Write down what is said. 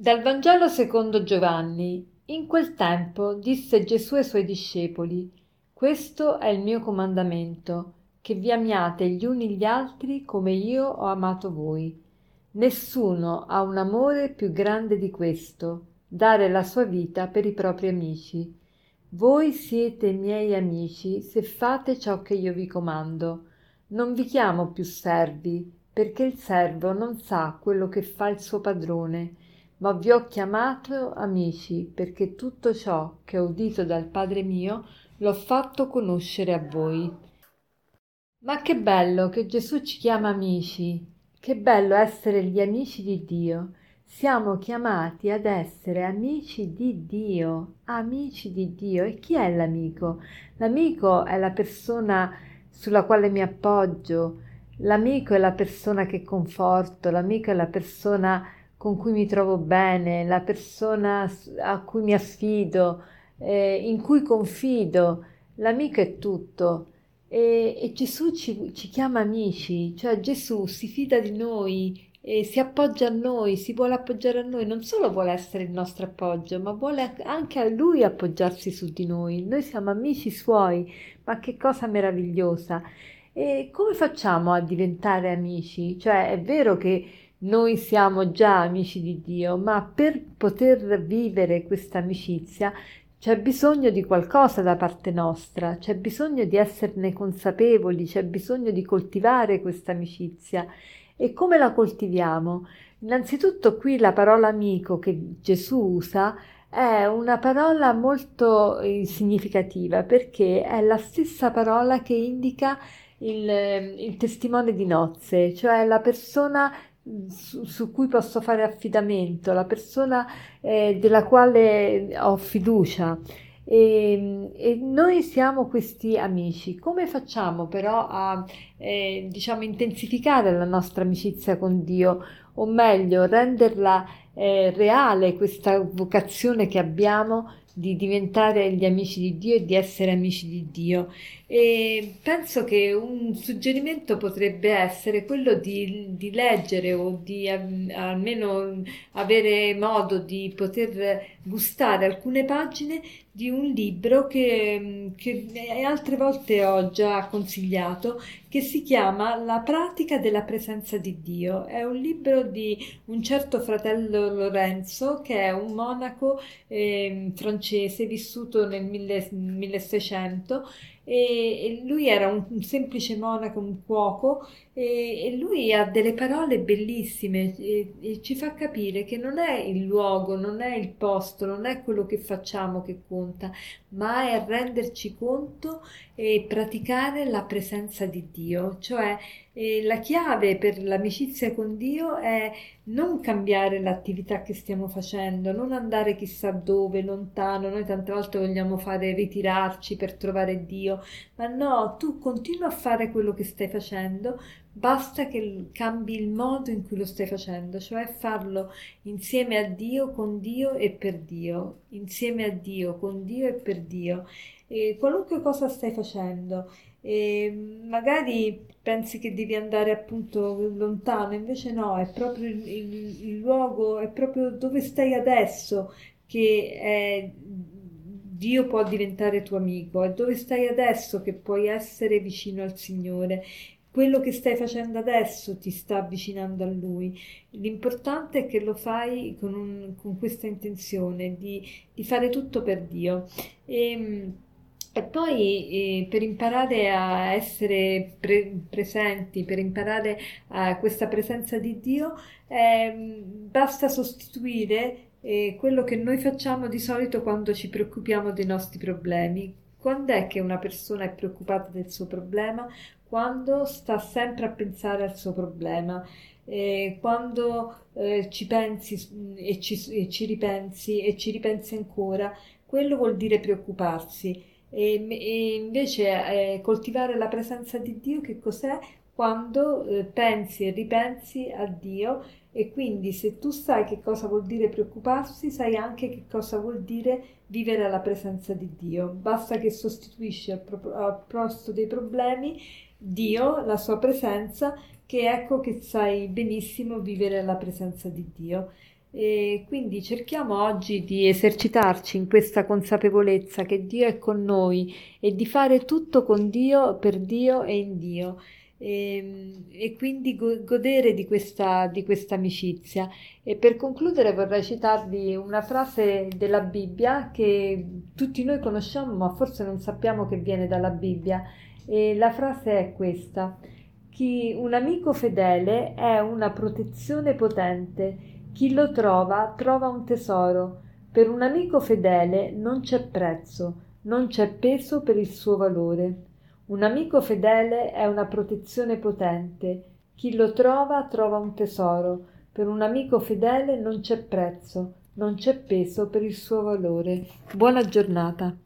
Dal Vangelo secondo Giovanni. In quel tempo disse Gesù ai suoi discepoli, Questo è il mio comandamento, che vi amiate gli uni gli altri come io ho amato voi. Nessuno ha un amore più grande di questo, dare la sua vita per i propri amici. Voi siete miei amici se fate ciò che io vi comando. Non vi chiamo più servi, perché il servo non sa quello che fa il suo padrone ma vi ho chiamato amici perché tutto ciò che ho udito dal Padre mio l'ho fatto conoscere a voi. Ma che bello che Gesù ci chiama amici, che bello essere gli amici di Dio. Siamo chiamati ad essere amici di Dio, amici di Dio. E chi è l'amico? L'amico è la persona sulla quale mi appoggio, l'amico è la persona che conforto, l'amico è la persona con cui mi trovo bene, la persona a cui mi affido, eh, in cui confido. L'amico è tutto. E, e Gesù ci, ci, chiama amici, cioè Gesù si fida di noi, e si appoggia a noi, si vuole appoggiare a noi, non solo vuole essere il nostro appoggio, ma vuole anche a lui appoggiarsi su di noi. Noi siamo amici suoi, ma che cosa meravigliosa. E come facciamo a diventare amici? Cioè è vero che noi siamo già amici di Dio, ma per poter vivere questa amicizia c'è bisogno di qualcosa da parte nostra, c'è bisogno di esserne consapevoli, c'è bisogno di coltivare questa amicizia. E come la coltiviamo? Innanzitutto qui la parola amico che Gesù usa è una parola molto eh, significativa perché è la stessa parola che indica il, il testimone di nozze, cioè la persona su, su, cui posso fare affidamento, la persona eh, della quale ho fiducia. E, e, noi siamo questi amici. Come facciamo però a eh, diciamo intensificare la nostra amicizia con Dio o meglio renderla eh, reale questa vocazione che abbiamo di diventare gli amici di Dio e di essere amici di Dio. E penso che un suggerimento potrebbe essere quello di, di leggere o di almeno avere modo di poter gustare alcune pagine di un libro che, che altre volte ho già consigliato, che si chiama La pratica della presenza di Dio. È un libro di un certo fratello Lorenzo, che è un monaco eh, francese vissuto nel 1600 e, lui era un, semplice monaco, un cuoco e, lui ha delle parole bellissime e, ci fa capire che non è il luogo, non è il posto, non è quello che facciamo che conta, ma è renderci conto e praticare la presenza di Dio, cioè eh, la chiave per l'amicizia con Dio è non cambiare l'attività che stiamo facendo, non andare chissà dove, lontano, noi tante volte vogliamo fare ritirarci per trovare Dio, ma no, tu continua a fare quello che stai facendo, basta che cambi il modo in cui lo stai facendo, cioè farlo insieme a Dio, con Dio e per Dio, insieme a Dio, con Dio e per Dio. E qualunque cosa stai facendo, e magari pensi che devi andare appunto lontano, invece no, è proprio il, il, il luogo, è proprio dove stai adesso che è, Dio può diventare tuo amico, è dove stai adesso che puoi essere vicino al Signore. Quello che stai facendo adesso ti sta avvicinando a Lui. L'importante è che lo fai con, un, con questa intenzione di, di, fare tutto per Dio. E, ehm, e poi eh, per imparare a essere pre- presenti, per imparare a questa presenza di Dio, eh, basta sostituire eh, quello che noi facciamo di solito quando ci preoccupiamo dei nostri problemi. Quando è che una persona è preoccupata del suo problema? Quando sta sempre a pensare al suo problema. Eh, quando eh, ci pensi mm, e ci, e ci ripensi e ci ripensi ancora, quello vuol dire preoccuparsi. E, e invece eh, coltivare la presenza di Dio che cos'è? Quando eh, pensi e ripensi a Dio e quindi se tu sai che cosa vuol dire preoccuparsi, sai anche che cosa vuol dire vivere alla presenza di Dio. Basta che sostituisci al, pro- al posto dei problemi Dio, la sua presenza, che ecco che sai benissimo vivere alla presenza di Dio. E quindi cerchiamo oggi di esercitarci in questa consapevolezza che Dio è con noi e di fare tutto con Dio, per Dio e in Dio. E, e quindi godere di questa, di questa amicizia. E per concludere vorrei citarvi una frase della Bibbia che tutti noi conosciamo, ma forse non sappiamo che viene dalla Bibbia. E la frase è questa: Chi un amico fedele è una protezione potente chi lo trova trova un tesoro. Per un amico fedele non c'è prezzo, non c'è peso per il suo valore. Un amico fedele è una protezione potente. Chi lo trova trova un tesoro. Per un amico fedele non c'è prezzo, non c'è peso per il suo valore. Buona giornata.